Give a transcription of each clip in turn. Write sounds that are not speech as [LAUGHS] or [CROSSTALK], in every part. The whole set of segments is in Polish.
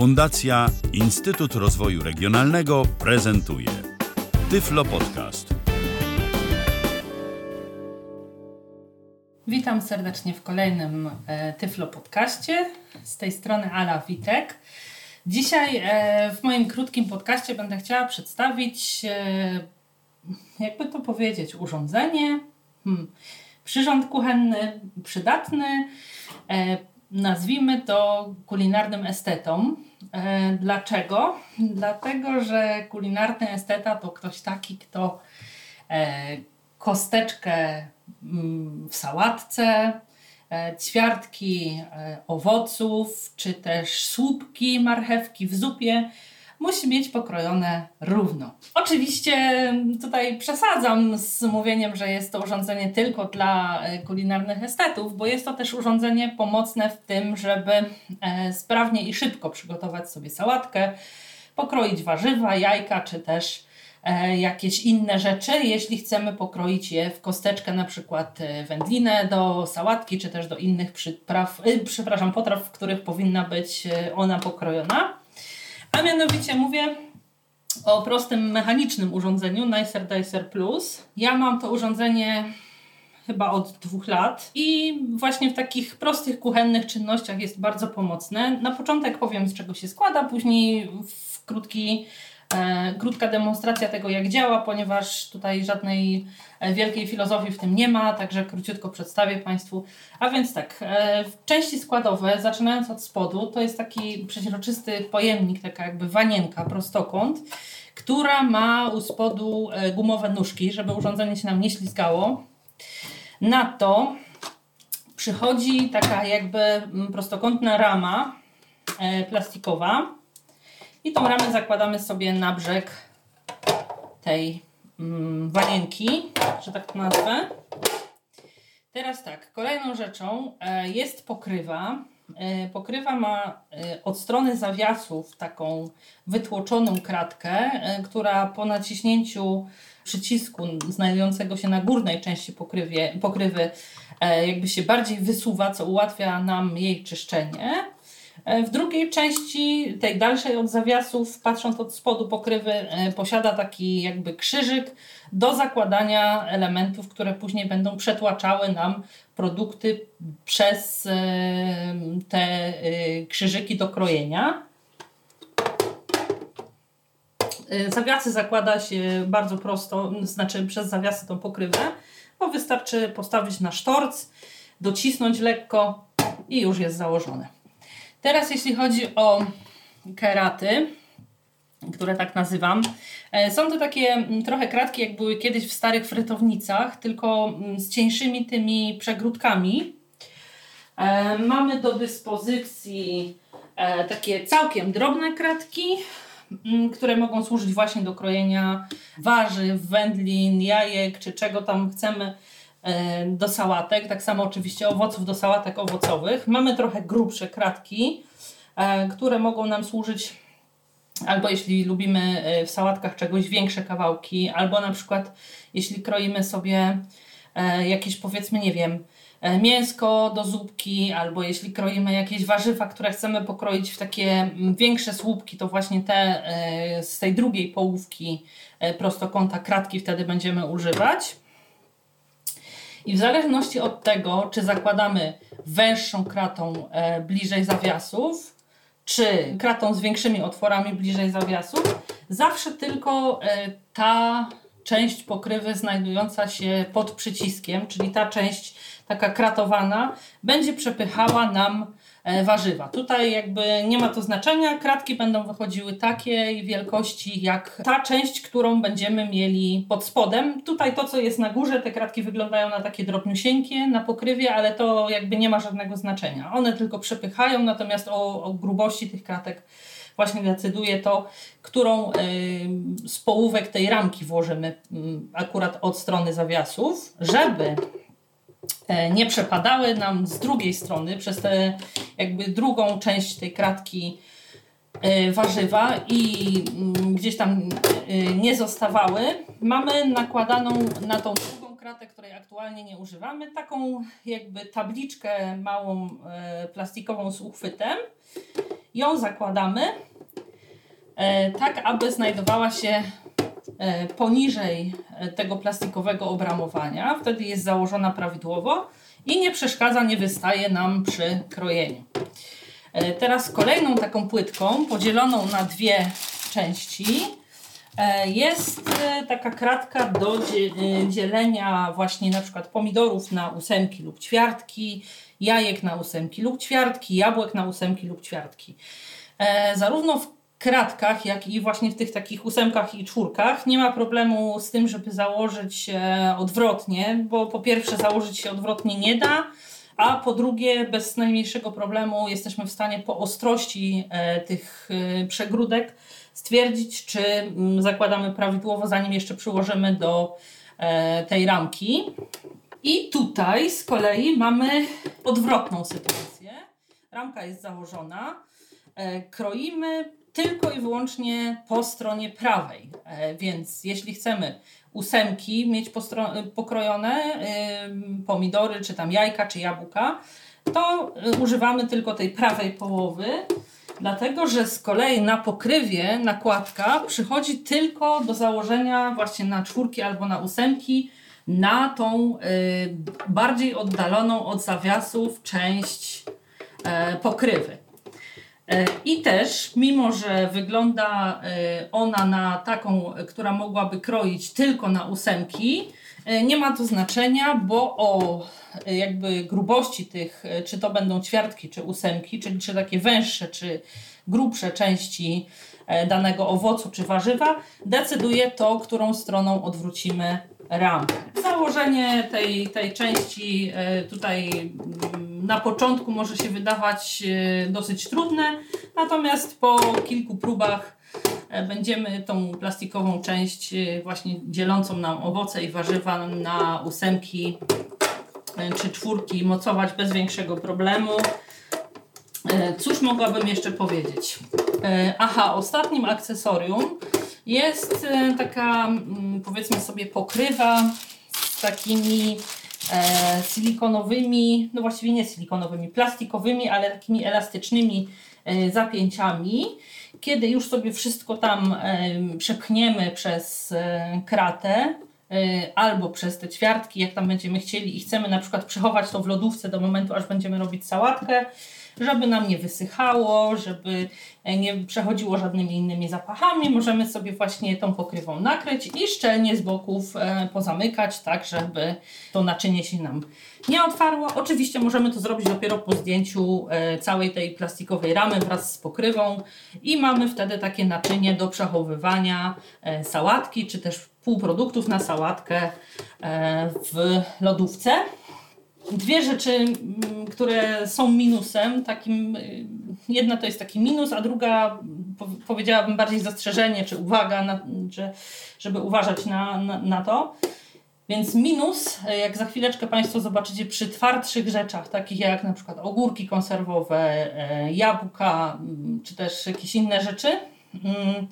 Fundacja Instytut Rozwoju Regionalnego prezentuje Tyflo Podcast. Witam serdecznie w kolejnym e, Tyflo Podcaście. Z tej strony Ala Witek. Dzisiaj e, w moim krótkim podcaście będę chciała przedstawić, e, jakby to powiedzieć, urządzenie, hmm, przyrząd kuchenny, przydatny, nazwijmy to kulinarnym estetą. E, dlaczego? Dlatego, że kulinarny esteta to ktoś taki, kto e, kosteczkę mm, w sałatce, e, ćwiartki owoców, czy też słupki marchewki w zupie musi mieć pokrojone równo. Oczywiście tutaj przesadzam z mówieniem, że jest to urządzenie tylko dla e, kulinarnych estetów, bo jest to też urządzenie pomocne w tym, żeby e, sprawnie i szybko przygotować sobie sałatkę, pokroić warzywa, jajka czy też e, jakieś inne rzeczy, jeśli chcemy pokroić je w kosteczkę, na przykład wędlinę do sałatki, czy też do innych przypraw, przepraszam, potraw, w których powinna być ona pokrojona. A mianowicie mówię o prostym mechanicznym urządzeniu Nicer Dicer Plus. Ja mam to urządzenie chyba od dwóch lat i właśnie w takich prostych kuchennych czynnościach jest bardzo pomocne. Na początek powiem z czego się składa, później w krótki krótka demonstracja tego, jak działa, ponieważ tutaj żadnej e, wielkiej filozofii w tym nie ma, także króciutko przedstawię Państwu. A więc tak, e, części składowe, zaczynając od spodu, to jest taki przeźroczysty pojemnik, taka jakby wanienka, prostokąt, która ma u spodu gumowe nóżki, żeby urządzenie się nam nie ślizgało. Na to przychodzi taka jakby prostokątna rama plastikowa, i tą ramę zakładamy sobie na brzeg tej mm, wanienki, że tak to nazwę. Teraz tak, kolejną rzeczą e, jest pokrywa. E, pokrywa ma e, od strony zawiasów taką wytłoczoną kratkę, która po naciśnięciu przycisku znajdującego się na górnej części pokrywie, pokrywy jakby się bardziej wysuwa, co ułatwia nam jej czyszczenie. E, w drugiej części, tej dalszej od zawiasów, patrząc od spodu pokrywy, e, posiada taki jakby krzyżyk do zakładania elementów, które później będą przetłaczały nam produkty przez e, te krzyżyki do krojenia. Zawiasy zakłada się bardzo prosto, znaczy przez zawiasy tą pokrywę, bo wystarczy postawić na sztorc, docisnąć lekko i już jest założone. Teraz jeśli chodzi o keraty, które tak nazywam, e, są to takie mm, trochę kratki, jak były kiedyś w starych frytownicach, tylko mm, z cieńszymi tymi przegródkami. E, mamy do dyspozycji e, takie całkiem drobne kratki, mm, które mogą służyć właśnie do krojenia warzyw, wędlin, jajek, czy czego tam chcemy do sałatek, tak samo oczywiście owoców do sałatek owocowych. Mamy trochę grubsze kratki, e, które mogą nam służyć albo jeśli lubimy e, w sałatkach czegoś większe kawałki, albo na przykład jeśli kroimy sobie jakieś powiedzmy, nie wiem, mięsko do zupki, albo jeśli kroimy jakieś warzywa, które chcemy pokroić w takie większe słupki, to właśnie te z tej drugiej połówki prostokąta kratki wtedy będziemy używać. I w zależności od tego, czy zakładamy węższą kratą e, bliżej zawiasów, czy kratą z większymi otworami bliżej zawiasów, zawsze tylko e, ta część pokrywy znajdująca się pod przyciskiem, czyli ta część taka kratowana, będzie przepychała nam warzywa. Tutaj jakby nie ma to znaczenia, kratki będą wychodziły takiej wielkości jak ta część, którą będziemy mieli pod spodem. Tutaj to, co jest na górze, te kratki wyglądają na takie drobniusieńkie na pokrywie, ale to jakby nie ma żadnego znaczenia. One tylko przepychają, natomiast o, o grubości tych kratek właśnie decyduje to, którą y, z połówek tej ramki włożymy y, akurat od strony zawiasów, żeby E, nie przepadały nam z drugiej strony przez tę jakby drugą część tej kratki e, warzywa i mm, gdzieś tam e, nie zostawały. Mamy nakładaną na tą drugą kratę, której aktualnie nie używamy, taką jakby tabliczkę małą plastikową z uchwytem ją zakładamy e, tak, aby znajdowała się e, poniżej e, tego plastikowego obramowania. Wtedy jest założona prawidłowo i nie przeszkadza, nie wystaje nam przy krojeniu. E, teraz kolejną taką płytką, podzieloną na dwie części, e, jest e, taka kratka do dzielenia właśnie na przykład pomidorów na ósemki lub ćwiartki, jajek na ósemki lub ćwiartki, jabłek na ósemki lub ćwiartki. Zarówno w kratkach, jak i właśnie w tych takich ósemkach i czwórkach nie ma problemu z tym, żeby założyć odwrotnie, bo po pierwsze założyć się odwrotnie nie da, a po drugie bez najmniejszego problemu jesteśmy w stanie po ostrości e, tych e, przegródek stwierdzić, czy mm, zakładamy prawidłowo, zanim jeszcze przyłożymy do e, tej ramki. I tutaj z kolei mamy odwrotną sytuację. Ramka jest założona, e, kroimy tylko i wyłącznie po stronie prawej. E, więc jeśli chcemy ósemki mieć pokrojone, pomidory, czy tam jajka, czy jabłka, to y, używamy tylko tej prawej połowy, dlatego że z kolei na pokrywie nakładka przychodzi tylko do założenia właśnie na czwórki albo na ósemki na tą y, bardziej oddaloną od zawiasów część y, pokrywy. E, I też, mimo że wygląda e, ona na taką, która mogłaby kroić tylko na ósemki, e, nie ma to znaczenia, bo o jakby grubości tych, czy to będą ćwiartki, czy ósemki, czyli czy takie węższe, czy grubsze części danego owocu czy warzywa, decyduje to, którą stroną odwrócimy ramę. Założenie tej, tej części tutaj mm, na początku może się wydawać e, dosyć trudne, natomiast po kilku próbach e, będziemy tą plastikową część e, właśnie dzielącą nam owoce i warzywa na ósemki czy czwórki mocować bez większego problemu. Cóż mogłabym jeszcze powiedzieć? Aha, ostatnim akcesorium jest taka mm, powiedzmy sobie pokrywa z takimi e, silikonowymi, no właściwie nie silikonowymi, plastikowymi, ale takimi elastycznymi e, zapięciami. Kiedy już sobie wszystko tam e, przepchniemy przez kratę, albo przez te ćwiartki, jak tam będziemy chcieli i chcemy na przykład przechować to w lodówce do momentu, aż będziemy robić sałatkę, żeby nam nie wysychało, żeby e, nie przechodziło żadnymi innymi zapachami. Możemy sobie właśnie tą pokrywą nakryć i szczelnie z boków e, pozamykać, tak żeby to naczynie się nam nie otwarło. Oczywiście możemy to zrobić dopiero po zdjęciu e, całej tej plastikowej ramy wraz z pokrywą i mamy wtedy takie naczynie do przechowywania sałatki czy też półproduktów na sałatkę w lodówce. Dwie rzeczy, które są minusem, takim, y, jedna to jest taki minus, a druga powiedziałabym bardziej zastrzeżenie, czy uwaga, na, czy, żeby uważać na, na, na to. Więc minus, jak za chwileczkę Państwo zobaczycie przy twardszych rzeczach, takich jak na przykład ogórki konserwowe, e, jabłka, czy też jakieś inne rzeczy, mm,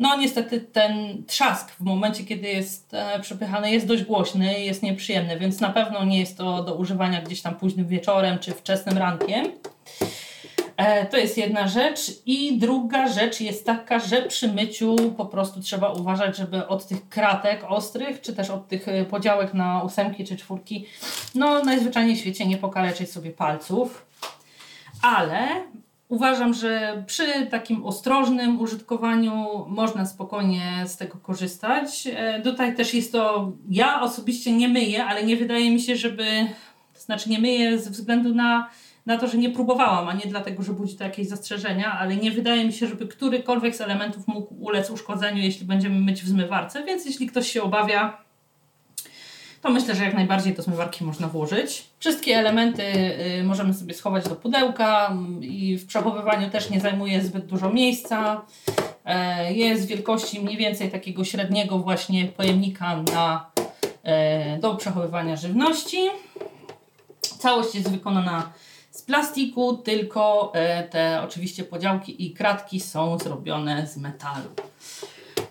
no niestety ten trzask w momencie, kiedy jest e, przepychany jest dość głośny, jest nieprzyjemny, więc na pewno nie jest to do używania gdzieś tam późnym wieczorem czy wczesnym rankiem. E, to jest jedna rzecz. I druga rzecz jest taka, że przy myciu po prostu trzeba uważać, żeby od tych kratek ostrych, czy też od tych e, podziałek na ósemki czy czwórki, no najzwyczajniej w świecie nie pokaleczyć sobie palców. Ale Uważam, że przy takim ostrożnym użytkowaniu można spokojnie z tego korzystać. E, tutaj też jest to, ja osobiście nie myję, ale nie wydaje mi się, żeby, to znaczy nie myję ze względu na, na to, że nie próbowałam, a nie dlatego, że budzi to jakieś zastrzeżenia, ale nie wydaje mi się, żeby którykolwiek z elementów mógł ulec uszkodzeniu, jeśli będziemy myć w zmywarce, więc jeśli ktoś się obawia, to myślę, że jak najbardziej do zmywarki można włożyć. Wszystkie elementy y, możemy sobie schować do pudełka mm, i w przechowywaniu też nie zajmuje zbyt dużo miejsca. E, jest wielkości mniej więcej takiego średniego właśnie pojemnika na, e, do przechowywania żywności. Całość jest wykonana z plastiku, tylko e, te oczywiście podziałki i kratki są zrobione z metalu.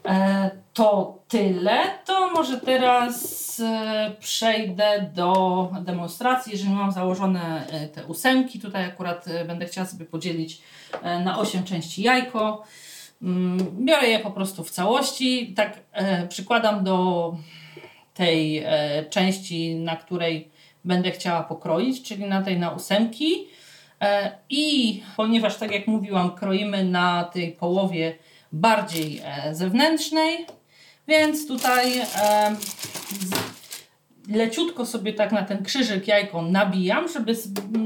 E, to tyle. To może teraz e, przejdę do demonstracji. Jeżeli mam założone e, te ósemki, tutaj akurat będę chciała sobie podzielić na 8 części jajko. Mm, Biorę je po prostu w całości. Tak przykładam do tej części, na której będę chciała pokroić, czyli na tej na ósemki. I ponieważ, tak jak mówiłam, kroimy na tej połowie bardziej e, zewnętrznej, więc tutaj e, leciutko sobie tak na ten krzyżyk jajko nabijam, żeby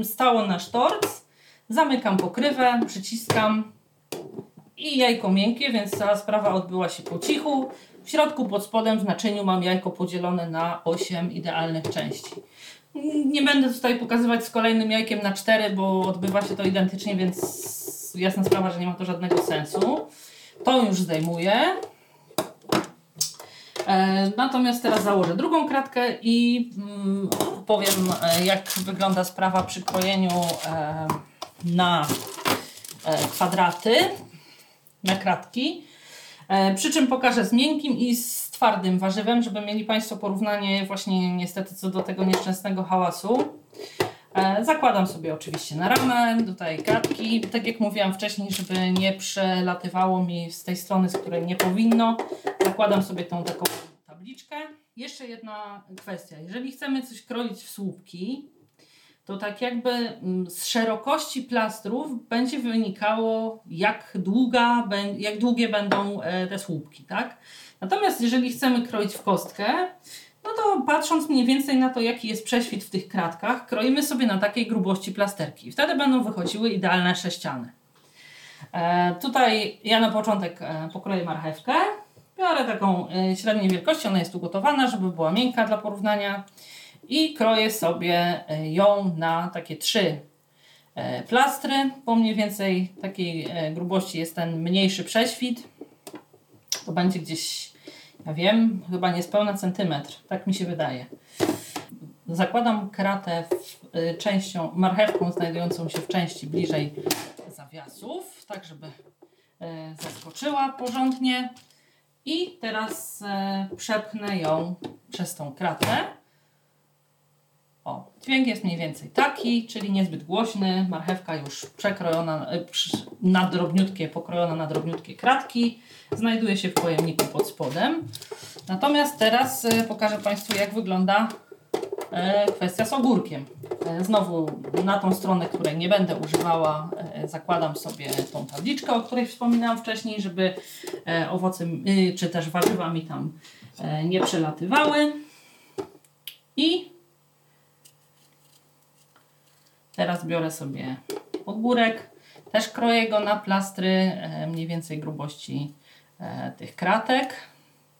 stało na sztorc. Zamykam pokrywę, przyciskam i jajko miękkie, więc cała sprawa odbyła się po cichu. W środku pod spodem w naczyniu mam jajko podzielone na 8 idealnych części. Nie będę tutaj pokazywać z kolejnym jajkiem na 4, bo odbywa się to identycznie, więc jasna sprawa, że nie ma to żadnego sensu. To już zdejmuję. E, natomiast teraz założę drugą kratkę i mm, powiem, e, jak wygląda sprawa przy krojeniu e, na kwadraty, na kratki. Przy czym pokażę z miękkim i z twardym warzywem, żeby mieli Państwo porównanie właśnie niestety co do tego nieszczęsnego hałasu. E, Zakładam sobie oczywiście na ramę, tutaj kratki. Tak jak mówiłam wcześniej, żeby nie przelatywało mi z tej strony, z której nie powinno. Zakładam sobie tą taką tabliczkę. Jeszcze jedna kwestia. Jeżeli chcemy coś kroić w słupki, to tak jakby mm, z szerokości plastrów będzie wynikało, jak, długa, jak długie będą e, te słupki, tak? Natomiast jeżeli chcemy kroić w kostkę, no to patrząc mniej więcej na to, jaki jest prześwit w tych kratkach, kroimy sobie na takiej grubości plasterki. Wtedy będą wychodziły idealne sześciany. E, tutaj ja na początek e, pokroję marchewkę. Biorę taką e, średniej wielkości, ona jest ugotowana, żeby była miękka dla porównania. I kroję sobie ją na takie trzy plastry. Po mniej więcej takiej grubości jest ten mniejszy prześwit. To będzie gdzieś, ja wiem, chyba niespełna centymetr. Tak mi się wydaje. Zakładam kratę w, y, częścią, marchewką znajdującą się w części bliżej zawiasów, tak żeby y, zaskoczyła porządnie. I teraz y, przepchnę ją przez tą kratę. O, dźwięk jest mniej więcej taki, czyli niezbyt głośny. Marchewka już przekrojona przy- na drobniutkie, pokrojona na drobniutkie kratki. Znajduje się w pojemniku pod spodem. Natomiast teraz y, pokażę Państwu, jak wygląda e, kwestia z ogórkiem. E, Znowu na tą stronę, której nie będę używała, e, zakładam sobie tą tabliczkę, o której wspominałam wcześniej, żeby e, owoce y, czy też warzywa mi tam e, nie przelatywały. I teraz biorę sobie ogórek, też kroję go na plastry e, mniej więcej grubości e, tych kratek,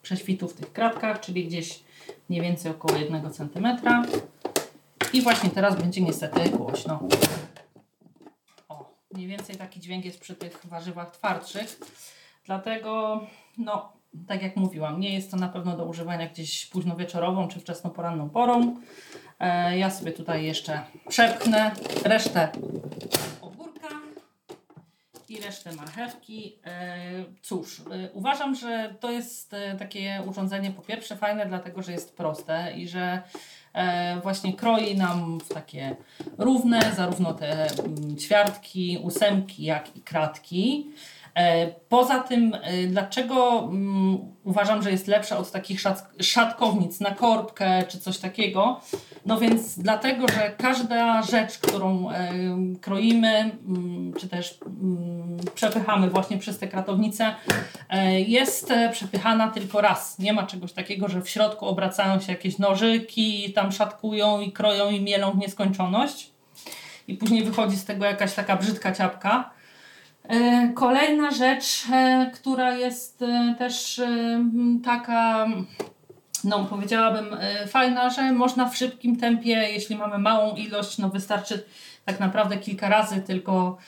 prześwitów w tych kratkach, czyli gdzieś mniej więcej około 1 cm. I właśnie teraz będzie niestety głośno. O, mniej więcej taki dźwięk jest przy tych warzywach twardszych. Dlatego, no, tak jak mówiłam, nie jest to na pewno do używania gdzieś późno wieczorową czy wczesno poranną porą. E, ja sobie tutaj jeszcze przepchnę resztę ogórka i resztę marchewki. E, Cóż, e, uważam, że to jest takie urządzenie po pierwsze fajne, dlatego że jest proste i że właśnie kroi nam w takie równe, zarówno te mm, ćwiartki, ósemki, jak i kratki. E, Poza tym, e, dlaczego mm, uważam, że jest lepsza od takich szat, szatkownic na korbkę czy coś takiego? No więc dlatego, że każda rzecz, którą e, kroimy, mm, czy też mm, przepychamy właśnie przez te kratownice, jest przepychana tylko raz. Nie ma czegoś takiego, że w środku obracają się jakieś nożyki, tam szatkują i kroją i mielą w nieskończoność. I później wychodzi z tego jakaś taka brzydka ciapka. E, Kolejna rzecz, e, która jest e, też taka, no powiedziałabym, fajna, że można w szybkim tempie, jeśli mamy małą ilość, no wystarczy tak naprawdę kilka razy tylko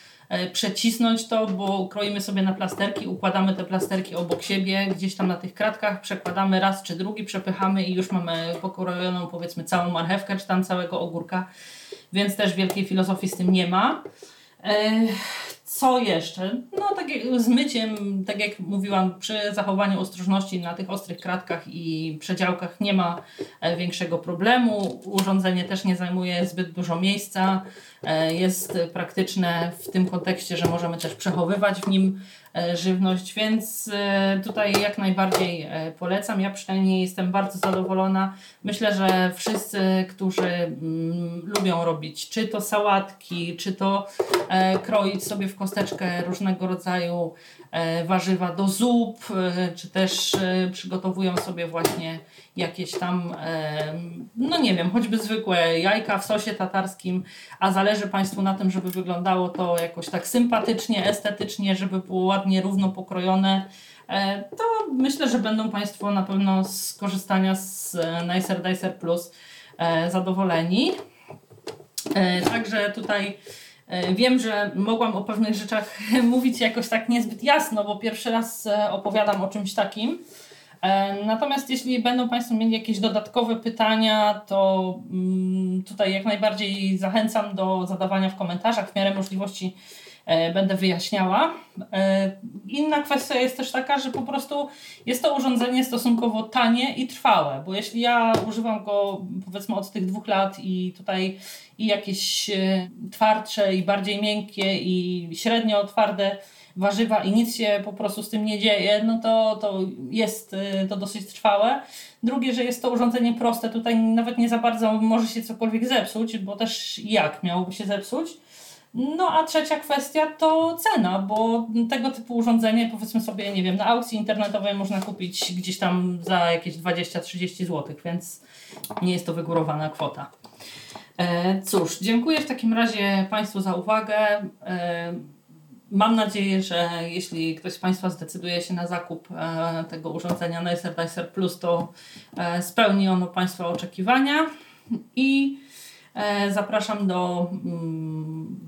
przecisnąć to, bo kroimy sobie na plasterki, układamy te plasterki obok siebie, gdzieś tam na tych kratkach, przekładamy raz czy drugi, przepychamy i już mamy pokrojoną powiedzmy całą marchewkę, czy tam całego ogórka, więc też wielkiej filozofii z tym nie ma. Co jeszcze? No tak jak z myciem, tak jak mówiłam, przy zachowaniu ostrożności na tych ostrych kratkach i przedziałkach nie ma e, większego problemu. Urządzenie też nie zajmuje zbyt dużo miejsca. E, jest praktyczne w tym kontekście, że możemy też przechowywać w nim żywność, więc tutaj jak najbardziej polecam. Ja przynajmniej jestem bardzo zadowolona. Myślę, że wszyscy, którzy mm, lubią robić czy to sałatki, czy to kroić sobie w kosteczkę różnego rodzaju E, warzywa do zup, e, czy też e, przygotowują sobie właśnie jakieś tam, no nie wiem, choćby zwykłe jajka w sosie tatarskim, a zależy Państwu na tym, żeby wyglądało to jakoś tak sympatycznie, estetycznie, żeby było ładnie, równo pokrojone, to myślę, że będą Państwo na pewno z korzystania z Nicer Dicer Plus zadowoleni. Także tutaj E, wiem, że mogłam o pewnych rzeczach [LAUGHS] mówić jakoś tak niezbyt jasno, bo pierwszy raz e, opowiadam o czymś takim. E, natomiast jeśli będą Państwo mieli jakieś dodatkowe pytania, to mm, tutaj jak najbardziej zachęcam do zadawania w komentarzach w miarę możliwości E, będę wyjaśniała. E, inna kwestia jest też taka, że po prostu jest to urządzenie stosunkowo tanie i trwałe, bo jeśli ja używam go powiedzmy od tych dwóch lat i tutaj i jakieś e, twardsze i bardziej miękkie i średnio twarde warzywa i nic się po prostu z tym nie dzieje, no to, to jest to dosyć trwałe. Drugie, że jest to urządzenie proste, tutaj nawet nie za bardzo może się cokolwiek zepsuć, bo też jak miałoby się zepsuć. No a trzecia kwestia to cena, bo tego typu urządzenie powiedzmy sobie, nie wiem, na aukcji internetowej można kupić gdzieś tam za jakieś 20-30 zł, więc nie jest to wygórowana kwota. E, cóż, dziękuję w takim razie Państwu za uwagę. E, mam nadzieję, że jeśli ktoś z Państwa zdecyduje się na zakup e, tego urządzenia Nicer Dicer Plus, to e, spełni ono Państwa oczekiwania i E, zapraszam do mm,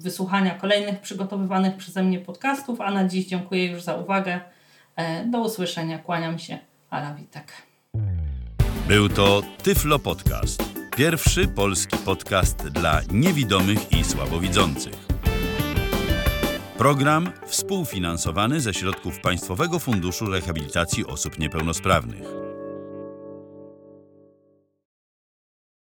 wysłuchania kolejnych przygotowywanych przeze mnie podcastów, a na dziś dziękuję już za uwagę. E, do usłyszenia, kłaniam się, Ala Witek. Był to Tyflo Podcast. Pierwszy polski podcast dla niewidomych i słabowidzących. Program współfinansowany ze środków Państwowego Funduszu Rehabilitacji Osób Niepełnosprawnych.